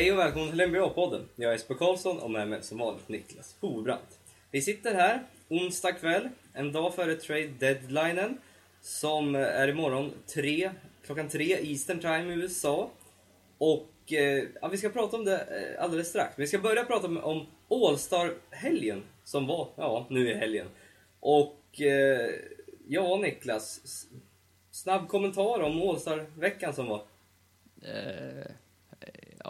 Hej och välkommen till NBA-podden. Jag är Jesper Karlsson och med mig som vanligt Niklas Hovbrant. Vi sitter här onsdag kväll, en dag före trade deadlinen, som är imorgon tre, klockan tre Eastern time i USA. Och eh, ja, vi ska prata om det eh, alldeles strax. Vi ska börja prata om, om All-Star-helgen som var, ja, nu i helgen. Och eh, ja, Niklas, snabb kommentar om All-Star-veckan som var. Uh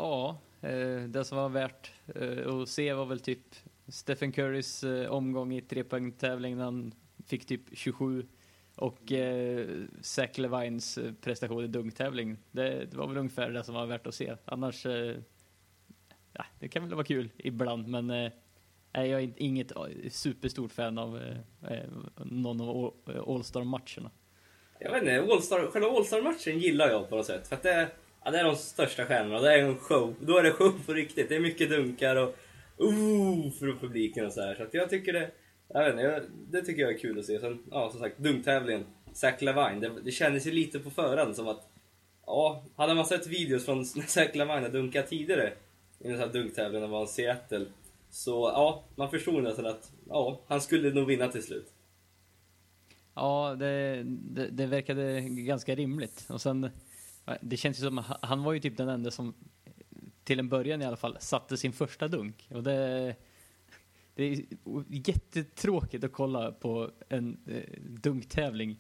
ja, eh, det som var värt eh, att se var väl typ Stephen Currys eh, omgång i trepoängstävling när han fick typ 27 och eh, Zach Levines prestation i dunktävling. Det, det var väl ungefär det som var värt att se. Annars, eh, ja, det kan väl vara kul ibland, men eh, jag är inget superstort fan av eh, någon av All- All-Star-matcherna. Jag vet inte, All-Star, själva All-Star-matchen gillar jag på något sätt. För att det, är- ja, det är de största stjärnorna, det är en show. Då är det show på riktigt. Det är mycket dunkar och ooh för publiken och så här. Så att jag tycker det, jag vet inte, jag, det tycker jag är kul att se. Sen, ja som sagt, dunktävlingen. Zack Lavine, det, det kändes ju lite på förhand som att, ja, hade man sett videos från när Zack Lavine har dunkat tidigare i den här dunktävlingen när han var i Seattle. Så ja, man förstod nästan att, ja, han skulle nog vinna till slut. Ja, det, det, det verkade ganska rimligt. Och sen, det känns ju som, han var ju typ den enda som, till en början i alla fall, satte sin första dunk. Och det, det är jättetråkigt att kolla på en eh, dunktävling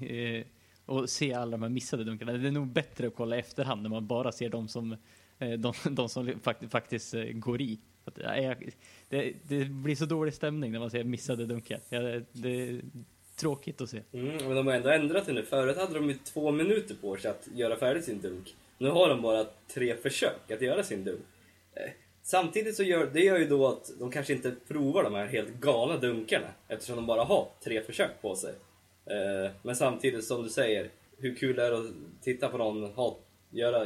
eh, och se alla de här missade dunkarna. Det är nog bättre att kolla i efterhand när man bara ser de som, eh, de, de som faktiskt, faktiskt eh, går i. Att, det, det blir så dålig stämning när man ser missade dunkar. Ja, det, det, tråkigt att se. Mm, men de har ändå ändrat det nu. Förut hade de ju två minuter på sig att göra färdigt sin dunk. Nu har de bara tre försök att göra sin dunk. Eh, Samtidigt så gör det gör ju då att de kanske inte provar de här helt galna dunkarna eftersom de bara har tre försök på sig. Eh, Men samtidigt som du säger, hur kul är det att titta på någon ha, göra,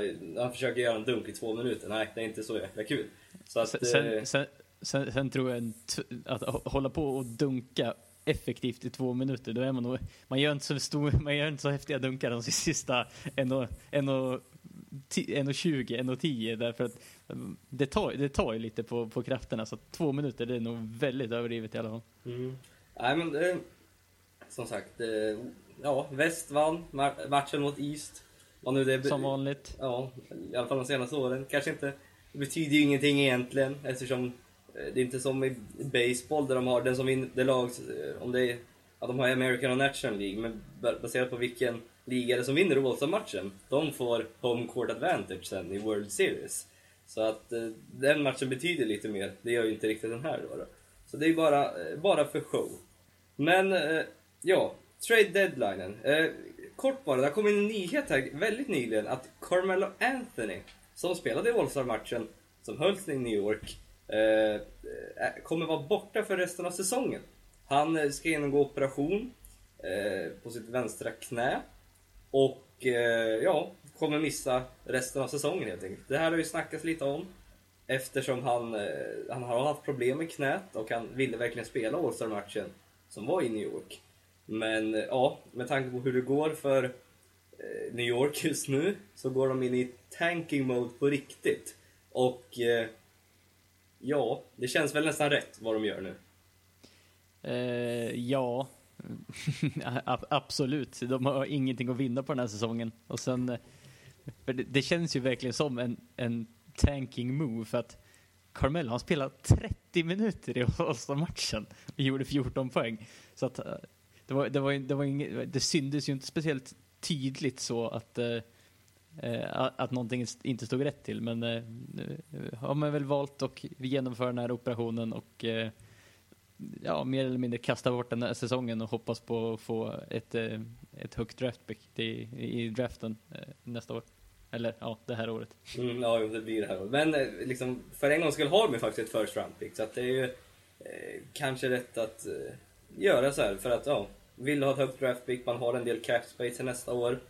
han försöker göra en dunk i två minuter? Nej, det är inte så jäkla kul. Så att, Sen, eh, sen, sen, sen, tror jag att hå- hålla på och dunka effektivt i två minuter, då är man nog, man gör inte så stor, man gör inte så häftiga dunkar de sista 1.20, 1.10 därför att mm, det tar, det tar ju lite på, på krafterna så två minuter det är nog väldigt överdrivet i alla fall. Mm. Nej men eh, som sagt, eh, ja, väst vann ma- matchen mot East. Vad nu det Som vanligt. Ja, i alla fall de senaste åren. Kanske inte, det betyder ju ingenting egentligen eftersom Eh, det är inte som i baseball där de har den som vinner, det lag, eh, om det är, att de har American och National League, men baserat på vilken liga det är som vinner All-Star-matchen, de får home court advantage sen i World Series. Så att eh, den matchen betyder lite mer, det gör ju inte riktigt den här då. då. Så det är bara, bara för show. Men, ja, trade deadlinen. Kort bara, det har kommit en nyhet här väldigt nyligen att Carmelo Anthony, som spelade i All-Star-matchen som hölls i New York, Eh, eh, kommer vara borta för resten av säsongen. Han eh, ska genomgå operation eh, på sitt vänstra knä och eh, ja, kommer missa resten av säsongen helt enkelt. Det här har ju snackats lite om eftersom han, eh, han har haft problem med knät och han ville verkligen spela All-Star-matchen som var i New York. Men eh, ja, med tanke på hur det går för eh, New York just nu så går de in i tanking mode på riktigt. Och eh, ja, det känns väl nästan rätt vad de gör nu. Eh, ja, absolut. De har ingenting att vinna på den här säsongen. Och sen, eh, för det, det känns ju verkligen som en, en tanking move för att Carmel har spelat 30 minuter i All-Star-matchen och gjorde 14 poäng. Så att eh, det, var, det, var, det, var inget, det syntes ju inte speciellt tydligt så att eh, Eh, att någonting inte stod rätt till. Men eh, nu har man väl valt att genomföra den här operationen och eh, ja, mer eller mindre kasta bort den här säsongen och hoppas på att få ett, ett högt draftpick i, i draften nästa år. Eller ja, det här året. Mm, ja, det blir det här. året. Men liksom, för en gång skulle har de ju faktiskt ett first round pick. Så att det är ju eh, kanske rätt att eh, göra så här. För att ja, vill du ha ett högt draft pick, man har en del cap space nästa år.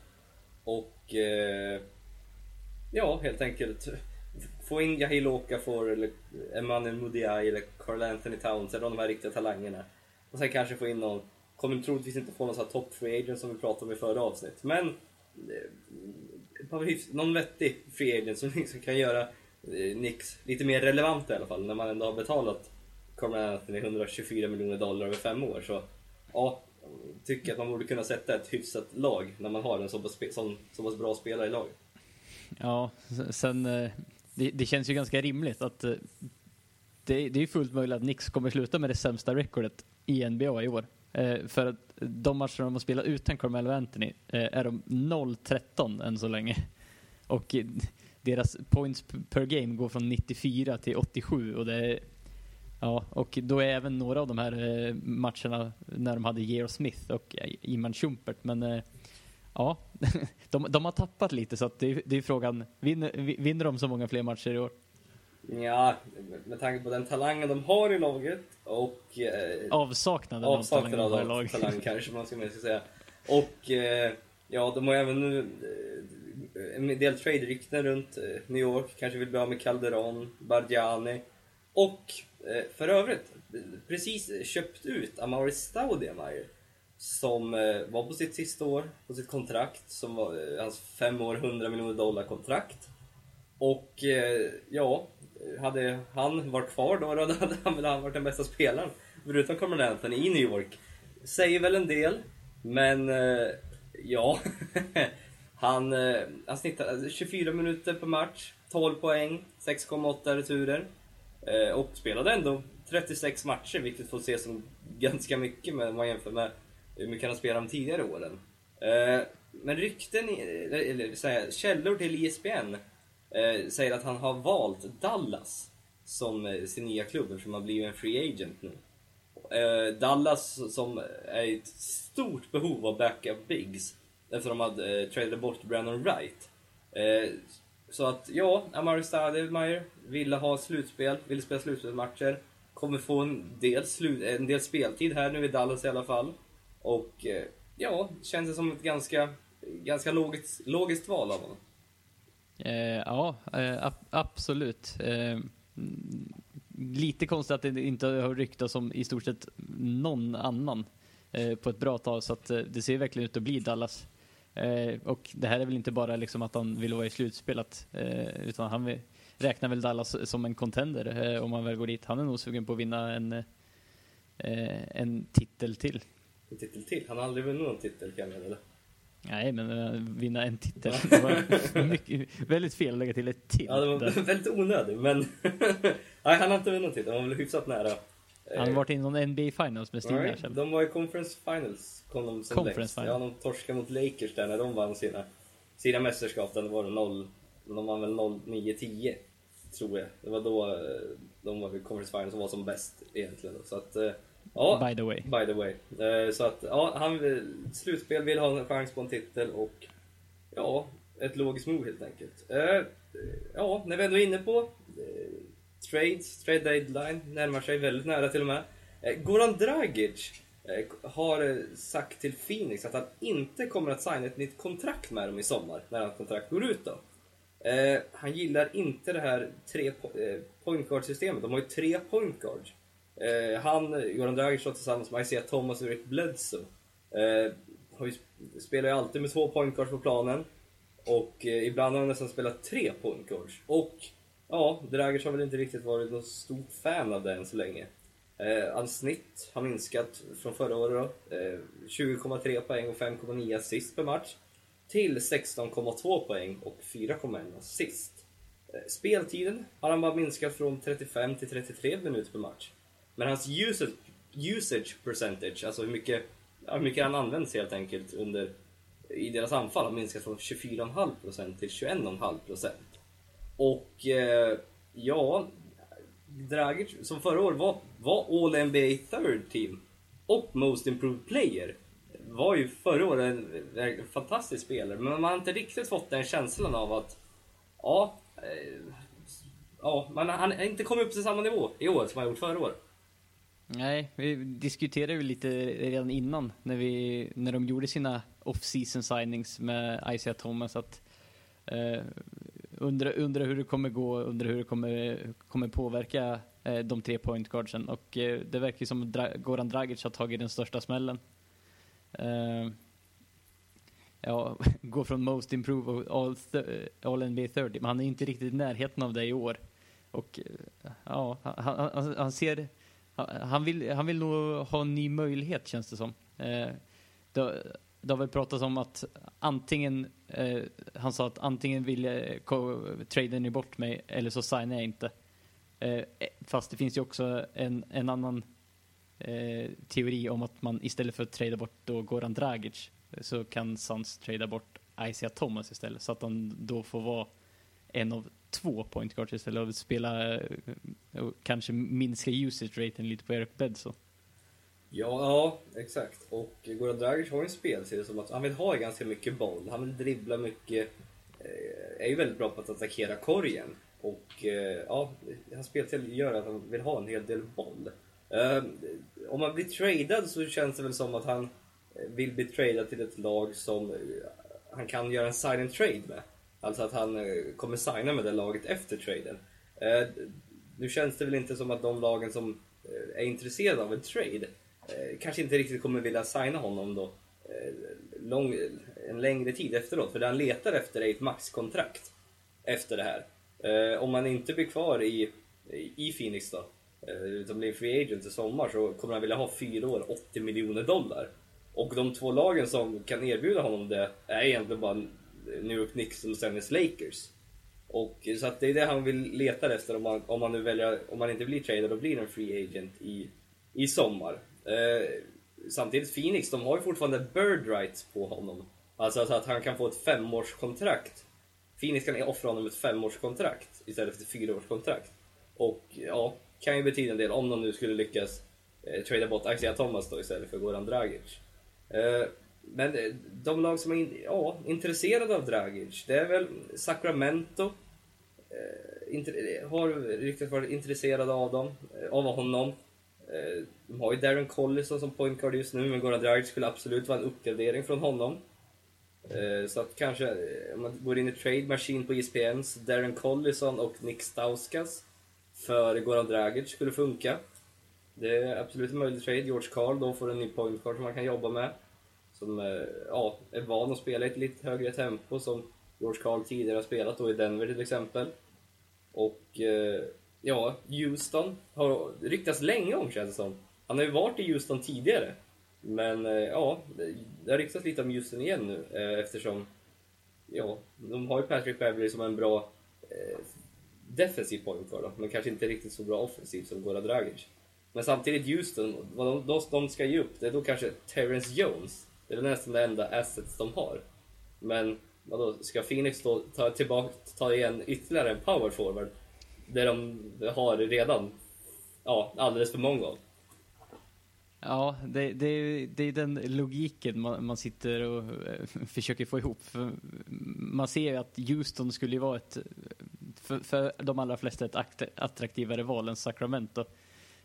Och eh, ja, helt enkelt få in Yahil Okafor eller Emmanuel Mudiay eller Carl Anthony Towns eller de här riktiga talangerna. Och sen kanske få in någon, kommer troligtvis inte få någon sån här top free agent som vi pratade om i förra avsnitt. Men eh, någon vettig free agent som liksom kan göra eh, Nix lite mer relevanta i alla fall när man ändå har betalat Carl-Anthony 124 miljoner dollar över fem år. Så ja, tycker att man borde kunna sätta ett hyfsat lag när man har en så pass, spe- så pass bra spelare i laget. Ja, sen eh, det, det känns ju ganska rimligt att eh, det, det är ju fullt möjligt att Nix kommer sluta med det sämsta rekordet i NBA i år. Eh, för att de matcher de har spelat utan Carmelo Anthony eh, är de 0-13 än så länge. Och eh, deras points per game går från 94 till 87 och det är Ja, och då är även några av de här eh, matcherna när de hade Georg Smith och eh, Iman Shumpert, men eh, ja, de, de har tappat lite så att det, är- det är frågan, vinner, vi- vinner de så många fler matcher i år? Ja, med tanke på den talangen de har i laget och eh, Avsaknaden avsaknad av av talang talang kanske man ska säga. Och eh, ja, de har även nu en del trade-rykten runt New York. Kanske vill bli av med Calderon, Bardiani och eh, för övrigt precis köpt ut Amaury Stoudemire som eh, var på sitt sista år på sitt kontrakt som var eh, hans fem år 100 miljoner dollar kontrakt. Och ja, hade han varit kvar då, då hade han väl varit den bästa spelaren. Förutom Carmen Anthony i New York. Säger väl en del, men ja. han, han snittar alltså, 24 minuter per match, 12 poäng, 6,8 returer. Eh, och spelade ändå 36 matcher, vilket får ses som ganska mycket med, om man jämför med hur mycket han har spelat de tidigare åren. Eh, men rykten, eller, så här, källor till E ISBN eh, säger att han har valt Dallas som sin nya klubb eftersom han blivit en free agent nu. Dallas som är i ett stort behov av backup bigs eftersom de hade eh, tradade bort Brandon Wright. Eh, så att ja, Amari Stoudemire ville ha slutspel, ville spela slutspelsmatcher. Kommer få en del, slu- en del speltid här nu i Dallas i alla fall. Och eh, ja, känns det som ett ganska, ganska logiskt, logiskt val av honom. Eh, ja, eh, ab- absolut. Eh, lite konstigt att det inte har ryktats om i stort sett någon annan eh, på ett bra tag, så att eh, det ser verkligen ut att bli Dallas. Eh, och det här är väl inte bara liksom att han vill vara i slutspelet, eh, utan han vill, räknar väl Dallas som en contender eh, om han väl går dit. Han är nog sugen på att vinna en, eh, en titel till. En titel till. Han har aldrig vunnit någon titel kan jag meddela. Nej, men eh, vinna en titel. Det var mycket, väldigt fel att lägga till ett till. Ja, det var väldigt onödig, men... Nej, han har inte vunnit någon titel. Han var väl hyfsat nära. Han har varit i någon NBA Finals med Steve Nej, Nash. de var i Conference Finals, kom de som Conference längst. Final. Ja, de torskade mot Lakers där när de vann sina, sina mästerskap. Där var det noll, de vann väl 0-9-10, tror jag. Det var då eh, de var i Conference Finals som var som bäst egentligen. Så att, eh, ja, By the way. by the way. Eh, Så att, ja, han vill, slutspel vill ha en chans på en titel och ja, ett logiskt move helt enkelt. Ja, när vi ändå är inne på trades, trade deadline närmar sig väldigt nära till och med. Goran Dragic har sagt till Phoenix att han inte kommer att signa ett nytt kontrakt med dem i sommar, när hans kontrakt går ut då. Eh, han gillar inte det här tre po- eh, point guard-systemet. De har ju tre point guards. Eh, han, Goran Dragic, tillsammans med Isaiah Thomas och Rick Bledsoe. Eh, har ju, spelar ju alltid med två point guards på planen. Och eh, ibland har han nästan spelat tre point guards. Och ja, Dragic har väl inte riktigt varit något stort fan av det än så länge. Eh, hans snitt har minskat från förra året då. Eh, 20,3 poäng och 5,9 assist per match. Till 16,2 poäng och 4,1 assist. Eh, speltiden har han bara minskat från 35 till 33 minuter per match. Men hans usage, usage percentage, alltså hur mycket, hur mycket han används helt enkelt under, i deras anfall, har minskat från 24,5% till 21,5%. Och eh, ja, Dragic, som förra året var, var All NBA third team och Most Improved Player, var ju förra året en, en fantastisk spelare. Men man har inte riktigt fått den känslan av att, ja, eh, ja man, han har inte kommit upp till samma nivå i år som han gjort förra året. Nej, vi diskuterade ju lite redan innan när, vi, när de gjorde sina off-season signings med Isaiah Thomas att eh, undra, undra hur det kommer gå, undra hur det kommer, kommer påverka eh, de tre point guardsen och eh, det verkar ju som att Dra- Goran Dragic har tagit den största smällen. Uh, ja, gå från Most Improved och All, eh, all NBA 30, men han är inte riktigt i närheten av det i år. Och eh, ja, han, han, han ser, han, vill, han vill nog ha en ny möjlighet känns det som. Eh, det, det har väl pratats om att antingen, eh, han sa att antingen vill jag traden ni bort mig eller så signar jag inte. Eh, fast det finns ju också en, en annan eh, teori om att man istället för att trada bort då Goran Dragic eh, så kan Suns trada bort Isaiah Thomas istället så att han då får vara en av två point guards istället och spela eh, och kanske minska usage raten lite på Eric Bledsoe. Ja, ja, exakt. Och Goran Dragic har ju en spelstil som att han vill ha ganska mycket boll. Han vill dribbla mycket. Eh, är ju väldigt bra på att attackera korgen. Och ja, hans spelstil gör att han vill ha en hel del boll. Ehm, om man blir tradad så känns det väl som att han eh, vill bli tradad till ett lag som eh, han kan göra en sign and trade med. Alltså att han eh, kommer signa med det laget efter traden. Ehm, nu känns det väl inte som att de lagen som är intresserade av en trade kanske inte riktigt kommer vilja signa honom då lång, en längre tid efteråt. För det han letar efter är ett maxkontrakt efter det här. Ehm, om han inte blir kvar i, i Phoenix då, som utan blir free agent i sommar så kommer han vilja ha fyra år, 80 miljoner dollar. Och de två lagen som kan erbjuda honom det är egentligen bara New York Knicks och Los Angeles Lakers. Och, eh, så att det är det han vill leta efter om han om han, nu väljer, om han inte blir trader, och blir en free agent i, i sommar. Eh, samtidigt Phoenix, de har ju fortfarande bird rights på honom. Alltså så att han kan få ett femårskontrakt. Phoenix kan offra honom ett femårskontrakt istället för ett fyraårskontrakt. Och ja, kan ju betyda en del om de nu skulle lyckas eh, trada bort Isaiah Thomas då istället för Goran Dragic. Eh, men eh, de lag som är in, ja, intresserade av Dragic, det är väl Sacramento. Eh, inter, eh, har ryktats vara intresserade av dem, eh, av honom. Eh, de har ju Darren Collison som point guard just nu, men Goran Dragic skulle absolut vara en uppgradering från honom. Så att kanske, om man går in i Trade Machine på ESPNs, Darren Collison och Nick Stauskas för Goran Dragic skulle funka. Det är absolut en möjlig trade. George Karl då får en ny pointcard som man kan jobba med. Som eh, ja, är van att spela i ett lite högre tempo som George Karl tidigare har spelat då i Denver till exempel. Och eh, ja, Houston har ryktats länge om känns det som. Han har ju varit i Houston tidigare. Men eh, ja, det- har ryktats lite om Houston igen nu eftersom ja, de har ju Patrick Beverly som en bra defensiv point guard då, men kanske inte riktigt så bra offensiv som Goran Dragic. Men samtidigt Houston, vad de, de, de ska ge upp, det är då kanske Terrence Jones. Det är väl nästan det enda assets de har. Men vadå, ska Phoenix då ta, tillbaka, ta igen ytterligare en power forward? Det de har redan ja, alldeles för många av. Ja, det, det, det är den logiken man, man sitter och eh, försöker få ihop. För man ser ju att Houston skulle ju vara ett, för, för de allra flesta ett akt- attraktivare val än Sacramento.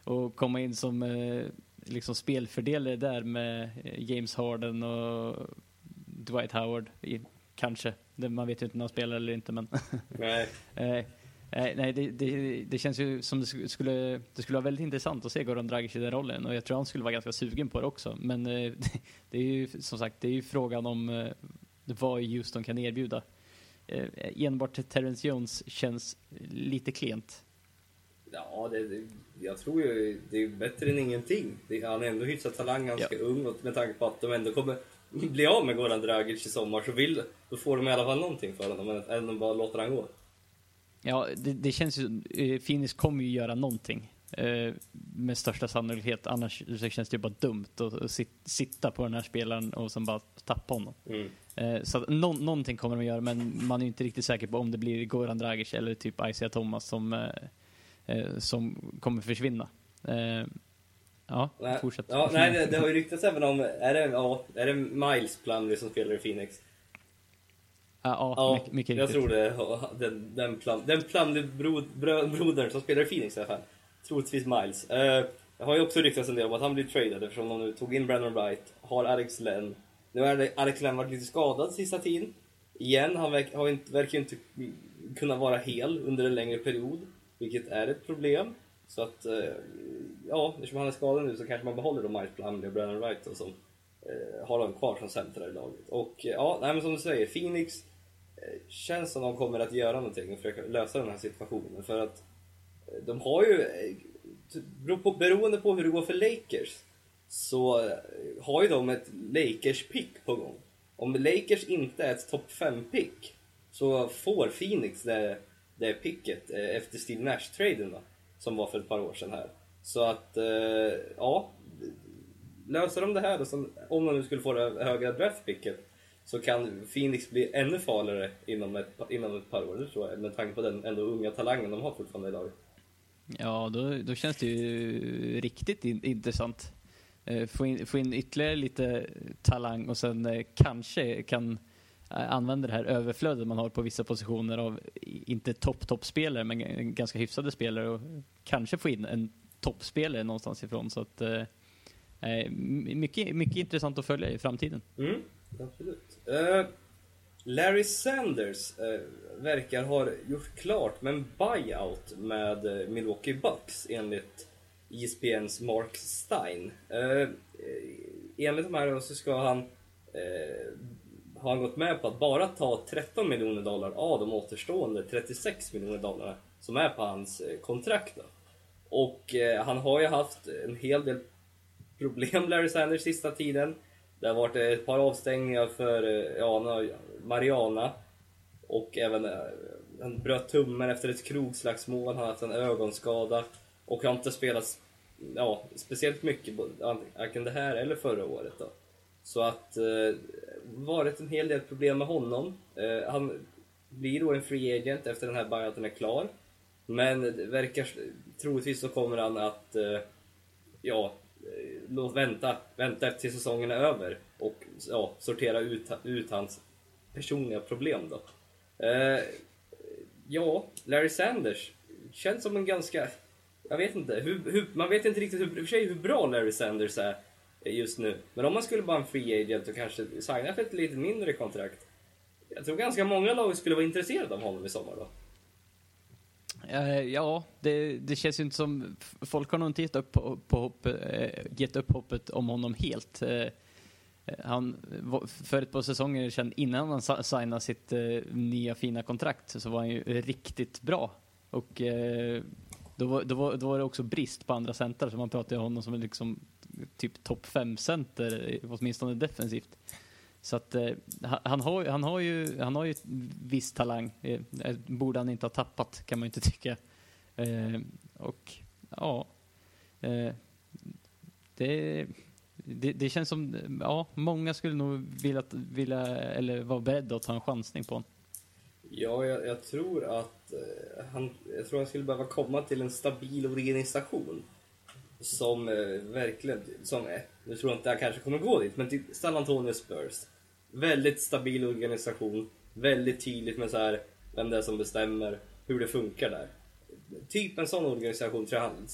Och komma in som eh, liksom spelfördelare där med eh, James Harden och Dwight Howard, i, kanske. Man vet ju inte när han spelar eller inte, men Nej. Eh, eh, nej, det, det, det känns ju som det sk- skulle, det skulle vara väldigt intressant att se Goran Dragic i den rollen och jag tror han skulle vara ganska sugen på det också. Men eh, det är ju som sagt, det är ju frågan om vad Houston kan erbjuda. Eh, enbart Terrence Jones känns lite klent. Ja, det, det, jag tror ju det är bättre än ingenting. Det, han är ändå hyfsat talang, ganska ung och med tanke på att de ändå kommer bli av med Goran Dragic i sommar så vill, då får de i alla fall någonting för honom än- att bara låta han gå. Ja, det, det känns ju, eh, Phoenix kommer ju göra någonting. Eh, med största sannolikhet, annars så känns det ju bara dumt att, att sit, sitta på den här spelaren och sen bara tappa honom. Mm. Eh, så att nå, någonting kommer de att göra, men man är ju inte riktigt säker på om det blir Goran Dragic eller typ Isaiah Thomas som, eh, som kommer försvinna. Ja, Nej, fortsätt. Ja, nej, det, det har ju ryktats även om, är det, ja, är det Miles Plumlee som spelar i Phoenix? ja, ja, mycket, mycket jag riktigt. tror det. Den, den, Plum, den Plumlee-brodern som spelar i Phoenix i alla fall. Troligtvis Miles. Eh, det har ju också ryktats en del om att han blir tradad eftersom de nu tog in Brandon Wright, har Alex Len. Nu har Alex Len varit lite skadad sista tiden. Igen, han verk, har inte, verkar ju inte kunna vara hel under en längre period, vilket är ett problem. Så att, eh, ja, eftersom han är skadad nu så kanske man behåller då Miles Plumlee och Brandon Wright då, som eh, har dem kvar som centrar i laget. Och eh, ja, nej, men som du säger, Phoenix eh, känns som de kommer att göra någonting och försöka lösa den här situationen. För att de har ju, typ, beroende på hur det går för Lakers, så har ju de ett Lakers-pick på gång. Om Lakers inte är ett topp 5-pick så får Phoenix det, det picket eh, efter Steve Nash-traden som var för ett par år sedan här. Så att, eh, ja, löser de det här då, om de nu skulle få det höga draftpicket så kan Phoenix bli ännu farligare inom ett, inom ett par år, det tror jag, med tanke på den ändå unga talangen de har fortfarande i laget. Ja, då, då känns det ju riktigt in, intressant. Eh, få, in, få in ytterligare lite talang och sen eh, kanske kan eh, använda det här överflödet man har på vissa positioner av, inte topp-toppspelare, men ganska hyfsade spelare och kanske få in en toppspelare någonstans ifrån. Så att, eh, mycket, mycket intressant att följa i framtiden. Mm, absolut. Uh, Larry Sanders eh, verkar ha gjort klart med en buyout med eh, Milwaukee Bucks enligt ESPNs Mark Stein. Eh, eh, enligt de här så ska han eh, har han gått med på att bara ta 13 miljoner dollar av de återstående 36 miljoner dollar som är på hans kontrakt. Då. Och han har ju haft en hel del problem, Larry Sanders, sista tiden. Det har varit ett par avstängningar för eh, ja, Mariana. Och även eh, han bröt tummen efter ett krogslagsmål, han har haft en ögonskada. Och har inte spelat ja, speciellt mycket, varken det här eller förra året. Då. Så att eh, varit en hel del problem med honom. Eh, han blir då en free agent efter den här buyouten är klar. Men det verkar, troligtvis så kommer han att eh, ja, Eh, vänta, vänta tills säsongen är över och ja, sortera ut, ut hans personliga problem då. Eh, ja, Larry Sanders känns som en ganska, jag vet inte, hur, hur, man vet inte riktigt hur, för sig hur bra Larry Sanders är just nu. Men om man skulle vara en free agent och kanske signa för ett lite mindre kontrakt. Jag tror ganska många lag skulle vara intresserade av honom i sommar då. Eh, ja, det, det, känns ju inte som... Folk har nog inte gett upp, på, på hopp, eh, gett upp hoppet om honom helt. Eh, han, för ett par säsonger sedan, innan han signade sitt nya fina kontrakt, så var han ju riktigt bra. Och då var, då, var, då var det också brist på andra center, så man pratade om honom som liksom typ topp 5-center, åtminstone defensivt. Så att eh, han, har, han, har ju, han har ju viss talang. Eh, eh, borde han inte ha tappat kan man ju inte tycka. Eh, och ja, eh, det, det, det, känns som, ja, många skulle nog vilja, vilja eller vara beredda att ta en chansning på honom. Ja, jag, jag, tror att eh, han, jag tror han skulle behöva komma till en stabil organisation som eh, verkligen, som, eh, nu tror jag inte jag kanske kommer gå dit, men till San Antonio Spurs väldigt stabil organisation, väldigt tydligt med så här, vem det är som bestämmer, hur det funkar där. Typ en sån organisation tror jag han,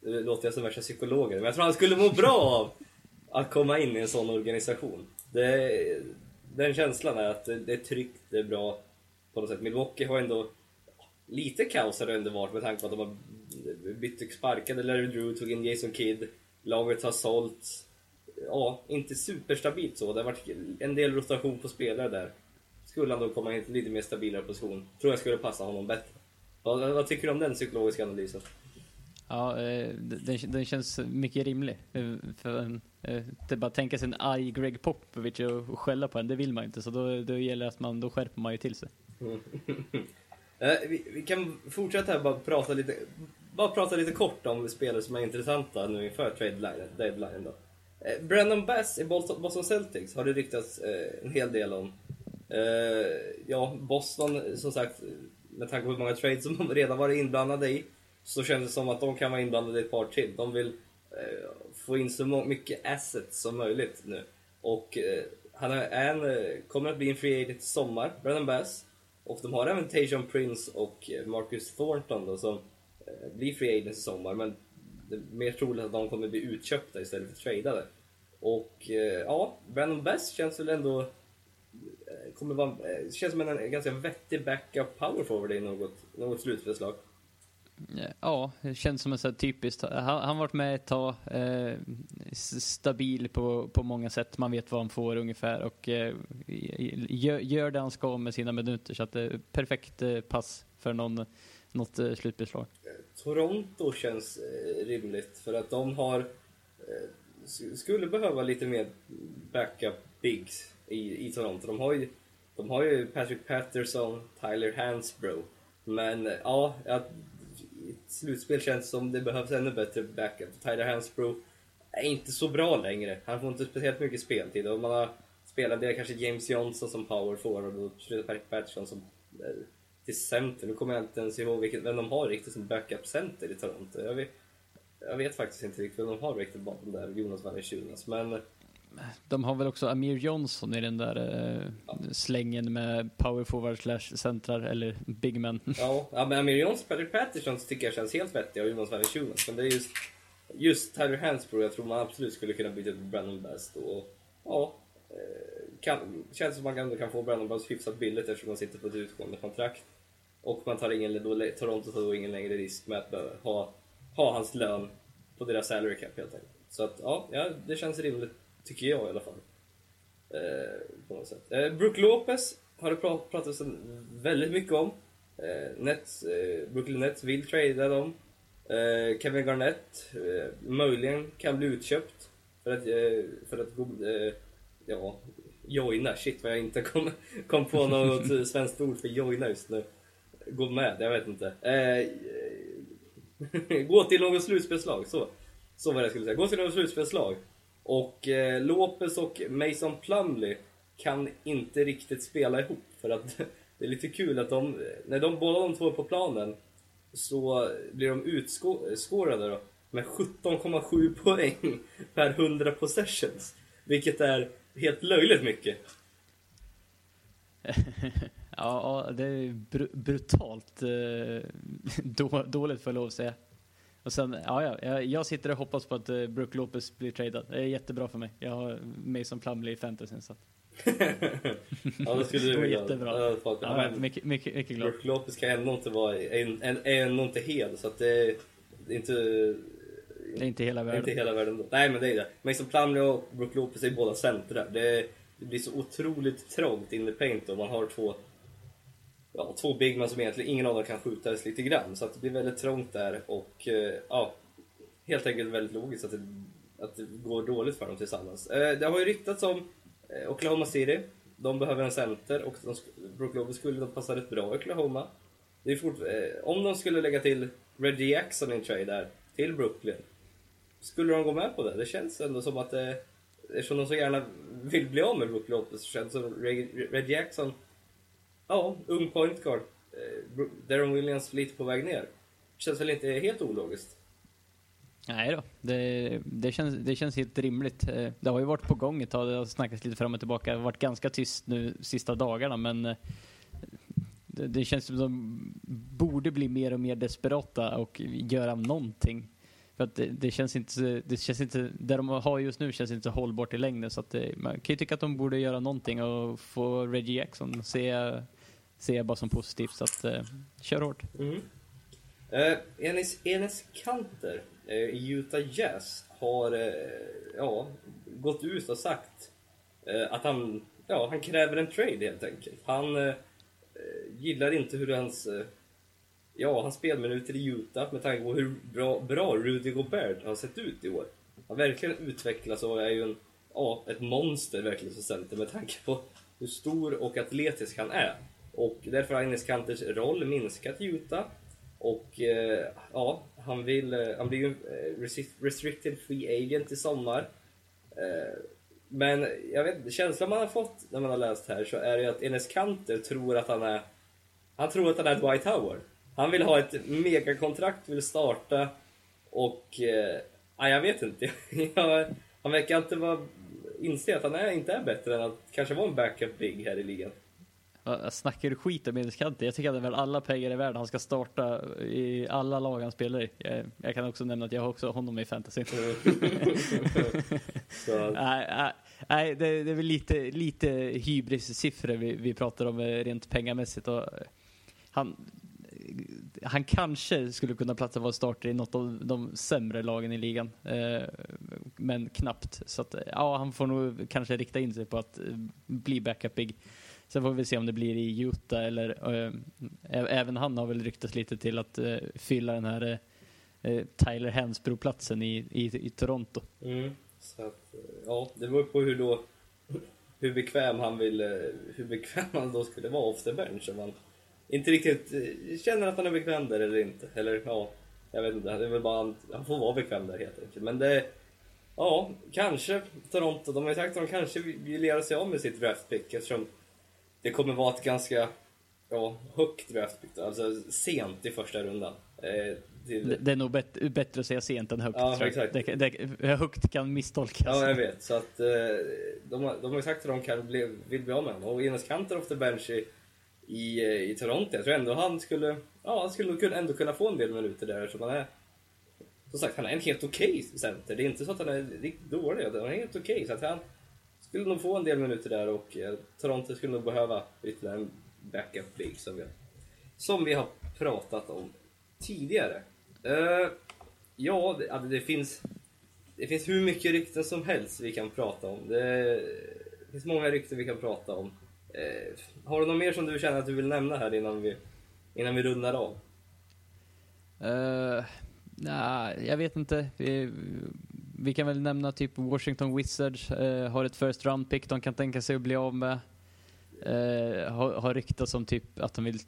det låter jag som värsta psykologen, men jag tror han skulle må bra av att komma in i en sån organisation. Det, den känslan är att det är tryggt, det är bra på något sätt. Milwaukee har ändå lite kaos har det ändå varit med tanke på att de har bytt sparkade Larry Drew, tog in Jason Kidd, laget har sålt ja, inte superstabilt så. Det har varit en del rotation på spelare där. Skulle han då komma in i lite mer stabilare position, tror jag skulle passa honom bättre. Vad, vad tycker du om den psykologiska analysen? Ja, eh, den, den känns mycket rimlig. Eh, för en, eh, det bara tänka sig en arg Greg Popovich och skälla på en, det vill man inte. Så då, då gäller det att man, då skärper man ju till sig. vi, vi, kan fortsätta här bara prata lite, bara prata lite kort om spelare som är intressanta nu inför trade deadline då. Eh, Brandon Bass i Boston Celtics har det ryktats eh, en hel del om. Eh, ja, Boston, som sagt, med tanke på hur många trades som de redan varit inblandade i, så känns det som att de kan vara inblandade i ett par till. De vill få in så mycket assets som möjligt nu. Och han är en, kommer att bli en free agent i sommar, Brandon Bass. Och de har även Tajon Prince och Marcus Thornton då, som blir free agent i sommar. Men det är mer troligt att de kommer bli utköpta istället för tradade. Och eh, ja, Brandon Best känns väl ändå... Eh, kommer vara, eh, känns som en, ganska vettig backup power forward i något, något slutförslag. Ja, det känns som en sån här typiskt. Han har varit med ett tag, eh, stabil på, på många sätt. Man vet vad han får ungefär och eh, gör, gör det han ska med sina minuter. Så att det är perfekt eh, pass för någon, något eh, slutbeslag. Toronto känns eh, rimligt för att de har eh, skulle behöva lite mer backup bigs i, i Toronto. De har ju, de har ju Patrick Patterson, Tyler Hansbrough. Men eh, ja, ett slutspel känns som det behövs ännu bättre backup. Tyler Hansbrough är inte så bra längre. Han får inte speciellt mycket speltid. Och man har spelat det kanske James Johnson som power forward och Patrick Patterson som eh, till center. Nu kommer jag inte ens ihåg vilket, vem de har riktigt som backup-center i Toronto. Jag vet, jag vet faktiskt inte riktigt vem de har riktigt bakom där, Jonas Valanciunas. Men de har väl också Amir Johnson i den där eh, ja. slängen med power forward slash centrar eller big men. Ja, ja men Amir Johnson, Patrick Patterson tycker jag känns helt vettiga och Jonas Valanciunas. Men det är just, just Tyler Hansbrough jag tror man absolut skulle kunna byta ut Brandon Best och ja, Eh, kan, känns som man ändå kan få Brandon Burns hyfsat billigt eftersom han sitter på ett utgående kontrakt. Och man tar ingen, då, Toronto tar då ingen längre risk med att ha, ha hans lön på deras salary cap helt enkelt. Så att ja, ja det känns rimligt Tycker jag i alla fall. Eh, på något sätt. Eh, Brook Lopez har det prat pratats väldigt mycket om. Eh, Nets, eh, Brooklyn Nets vill trada dem. Eh, Kevin Garnett eh, möjligen kan bli utköpt för att, eh, för att eh, ja, joina. Shit vad jag inte kom, kom på något eh, svenskt ord för joina just nu. Gå med, jag vet inte. Eh, gå till något slutspelslag, så. Så var det jag skulle säga. Gå till något slutspelslag. Och eh, Lopez och Mason Plumley kan inte riktigt spela ihop för att det är lite kul att de, när de båda de två är på planen så blir de utskårade då med 17,7 poäng per 100 possessions. Vilket är helt löjligt mycket. ja, det är br brutalt eh, då, dåligt får jag lov att säga. Och sen, ja, ja, jag sitter och hoppas på att uh, Brook Lopez blir tradad. Det är jättebra för mig. Jag har Mason Plumlee i fantasyn så ja, det skulle du vilja. jättebra. Ja, men, mycket, mycket, mycket glad. Brook Lopez kan ändå inte vara, en, en, är ändå inte hel så att är, det är inte... Det är inte hela världen. Inte hela världen. Nej men det är det. Mason Plumlee och Brook Lopez är båda centra. Det, det blir så otroligt trångt in the paint om man har två ja, två bigman som egentligen ingen av dem kan skjuta ens lite grann. Så att det blir väldigt trångt där och eh, ja, helt enkelt väldigt logiskt att det, att det går dåligt för dem tillsammans. Eh, det har ju ryktats om eh, Oklahoma City. De behöver en center och de, Brook Lopez skulle de passa rätt bra i Oklahoma. Det är fort, om de skulle lägga till Reggie Jackson i en trade där till Brooklyn. Skulle de gå med på det? Det känns ändå som att det, eftersom de så gärna vill bli av med Brook Lopez så känns det som Red Jackson Ja, ung point guard. Eh, Darren Williams lite på väg ner. Känns väl inte helt ologiskt? Nej då, det, det, känns, det känns helt rimligt. Eh, det har ju varit på gång ett tag, det har snackats lite fram och tillbaka. Det har varit ganska tyst nu sista dagarna, men eh, det, det känns som de borde bli mer och mer desperata och göra någonting. För att det, det, känns inte, det känns inte, det de har just nu känns inte hållbart i längden. Så att det, man kan ju tycka att de borde göra någonting och få Reggie Jackson se ser jag bara som positivt. Så att, eh, kör hårt. Mm. Eh, Enes, Enes Kanter eh, i Utah Jazz har eh, ja, gått ut och sagt eh, att han, ja, han kräver en trade helt enkelt. Han eh, eh gillar inte hur hans, eh, ja, hans spelminuter i Utah med tanke på hur bra, bra Rudy Gobert har sett ut i år. Han verkligen utvecklats och är ju en, ja, ett monster verkligen som center med tanke på hur stor och atletisk han är. Och därför har Agnes Kanters roll minskat i Utah. Och eh, ja, han, vill, eh, han blir ju eh, restricted free agent i sommar. Eh, men jag vet känslan man har fått när man har läst här så är det ju att Enes Kanter tror att han är han tror att han är Dwight Howard. Han vill ha ett megakontrakt, vill starta och... Eh, jag vet inte. han verkar inte vara, inse att han är, inte är bättre än att kanske vara en backup big här i ligan. Snackar du skit om Edis Jag tycker att det är väl alla pengar i världen. Han ska starta i alla lag han spelar i. Jag, jag kan också nämna att jag har också honom i fantasy. nej, nej det, det, är väl lite, lite hybris-siffror vi, vi pratar om eh, rent pengamässigt. Och han, han kanske skulle kunna platsa vara starter i något av de sämre lagen i ligan. Eh, men knappt. Så att, eh, ja, han får nog kanske rikta in sig på att eh, bli backupig. Sen får vi se om det blir i Utah eller äh, även han har väl ryktats lite till att äh, fylla den här äh, Tyler Hansbro-platsen i, i, i, Toronto. Mm. Så att, ja, det beror på hur då hur bekväm han vill, hur bekväm han då skulle vara off the bench. Om han inte riktigt känner att han är bekväm där eller inte. Eller ja, jag vet inte. Det är väl bara han, får vara bekväm där helt enkelt. Men det, ja, kanske Toronto. De har ju sagt att de kanske vill göra sig av med sitt draftpick eftersom det kommer vara ett ganska ja, högt draftpick. Alltså sent i första rundan. Eh, det, det, är nog bättre, bättre att säga sent än högt. Ja, exakt. Det, det, högt kan misstolkas. Ja, jag vet. Så att, eh, de, har, de har sagt att de kan bli, vill bli av med honom. Och Enes Kanter off the bench i, i, eh, i Toronto, jag tror ändå han skulle, ja, han skulle ändå kunna få en del minuter där eftersom han är som sagt, han är en helt okej okay center. Det är inte så att han är riktigt dålig, han är helt okej. Okay, så att han skulle nog få en del minuter där och eh, Toronto skulle nog behöva ytterligare en backup League som vi, som vi har pratat om tidigare. Uh, ja, det, alltså det, finns, det finns hur mycket rykten som helst vi kan prata om. Det, det finns många rykten vi kan prata om. Eh, har du något mer som du känner att du vill nämna här innan vi, innan vi rundar av? Uh, Nej, jag vet inte. Vi, vi, kan väl nämna typ Washington Wizards uh, har ett first round pick de kan tänka sig att bli av med. Uh, har, har ryktats om typ att de vill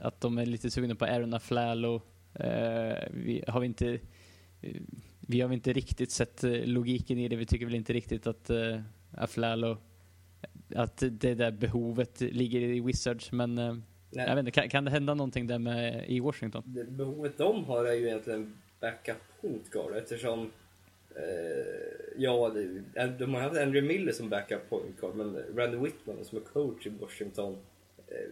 att de är lite sugna på Aaron Aflalo Eh, vi har inte vi har inte riktigt sett logiken i det. Vi tycker väl inte riktigt att uh, Aflalo, att det där behovet ligger i Wizards. Men uh, jag vet inte, kan, kan, det hända någonting där med, i Washington? Det behovet de har är ju egentligen backup point guard eftersom uh, ja, det, de har haft Andrew Miller som backup point guard men Randy Whitman som är coach i Washington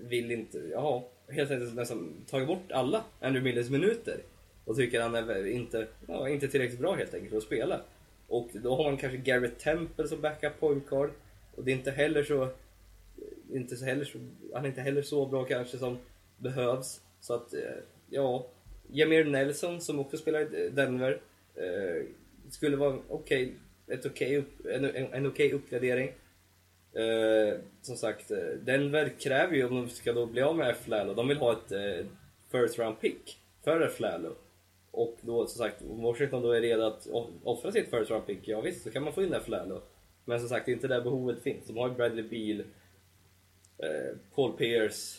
vill inte, ja, helt enkelt nästan tagit bort alla Andrew Millers minuter och tycker han är inte, ja, inte tillräckligt bra helt enkelt att spela. Och då har man kanske Garrett Temple som backup point guard och det är inte heller så, inte så heller så, han är inte heller så bra kanske som behövs. Så att, eh, ja, Jamir Nelson som också spelar i Denver eh, skulle vara okej, okay, ett okay, en, en, en okej okay uppgradering. Eh, som sagt, eh, Denver kräver ju om de ska då bli av med Flalo, de vill ha ett eh, first round pick för Flalo. Och då som sagt, om Washington då är redo att offra sitt first round pick, ja visst, så kan man få in Flalo. Men som sagt, det är inte där behovet finns. De har ju Bradley Beal, eh, Paul Pierce,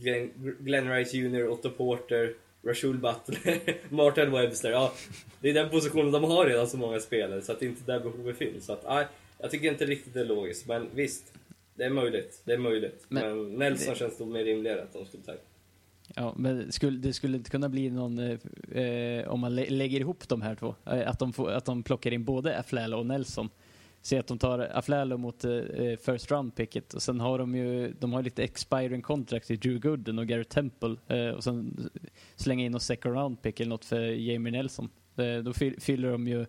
Glenn, Glenn Rice Jr, Otto Porter, Rashul Butler, Martin Webster. Ja, det är den positionen de har redan så många spelare, så att det är inte där behovet finns. Så att, ah, jag tycker inte riktigt det är logiskt, men visst. Det är möjligt. Det är möjligt. Men, men Nelson det... känns nog mer rimligare att de skulle ta. Ja, men skulle, det skulle inte kunna bli någon, eh, eh om man lä lägger ihop de här två, eh, att, de får, att de plockar in både Aflalo och Nelson. Se att de tar Aflalo mot eh, eh, first round picket och sen har de ju, de har lite expiring contracts i Drew Gooden och Garrett Temple eh, och sen slänga in något second round pick eller något för Jamie Nelson. då fyller de ju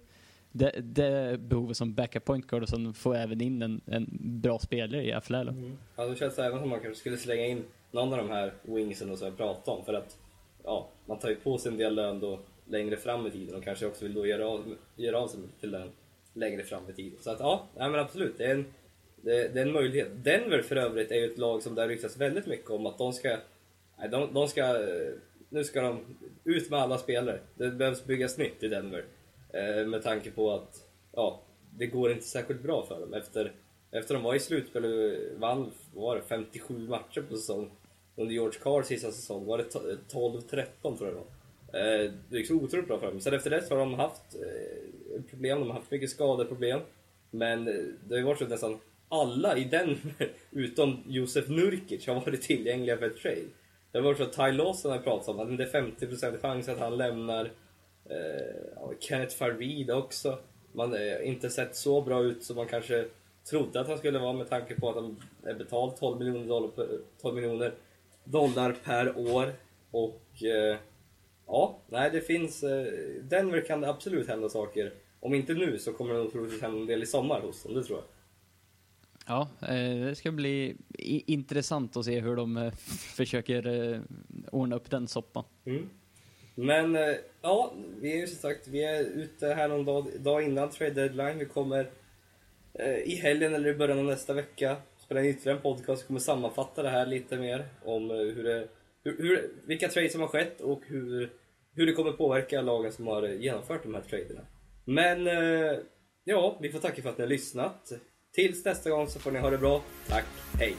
det, det behovet som backup point guard och sen få även in en, en bra spelare i Aflalo. Mm. Ja, det känns även som man kanske skulle slänga in någon av de här wingsen och så jag pratade om för att ja, man tar ju på sig en del lön då längre fram i tiden och kanske också vill då göra av, göra av sig till lön längre fram i tiden. Så att ja, nej, men absolut, det är, en, det, det, är en möjlighet. Denver för övrigt är ju ett lag som det har ryktats väldigt mycket om att de ska, nej, de, de ska, nu ska de ut med alla spelare. Det behövs byggas nytt i Denver. Eh, med tanke på att ja, det går inte särskilt bra för dem. Efter, efter de var i slutspel och vann var det 57 matcher på säsong under George Carls sista säsong var det 12-13 tror jag det var. Eh, det gick liksom så otroligt bra för dem. Sen efter det har de haft eh, problem, de har haft mycket skadeproblem. Men eh, det har ju varit så att nästan alla i den, utom Josef Nurkic, har varit tillgängliga för ett trade. Det har varit så att Ty Lawson har pratat om att det är 50% chans att han lämnar Eh, Kenneth Farid också. Man eh, har inte sett så bra ut som man kanske trodde att han skulle vara med tanke på att han är betald 12 miljoner dollar, 12 miljoner dollar per år. Och eh, ja, nej det finns... Eh, Denver kan det absolut hända saker. Om inte nu så kommer det nog troligtvis hända en del i sommar hos dem, det tror jag. Ja, det ska bli intressant att se hur de försöker ordna upp den soppan. Mm. Men eh, ja, vi är ju som sagt, vi är ute här någon dag, dag innan trade deadline. Vi kommer eh, i helgen eller i början av nästa vecka spela in ytterligare en podcast som kommer sammanfatta det här lite mer om eh, hur det, hur, hur, vilka trades som har skett och hur, hur det kommer påverka lagen som har genomfört de här traderna. Men eh, ja, vi får tacka för att ni har lyssnat. Tills nästa gång så får ni ha det bra. Tack, hej!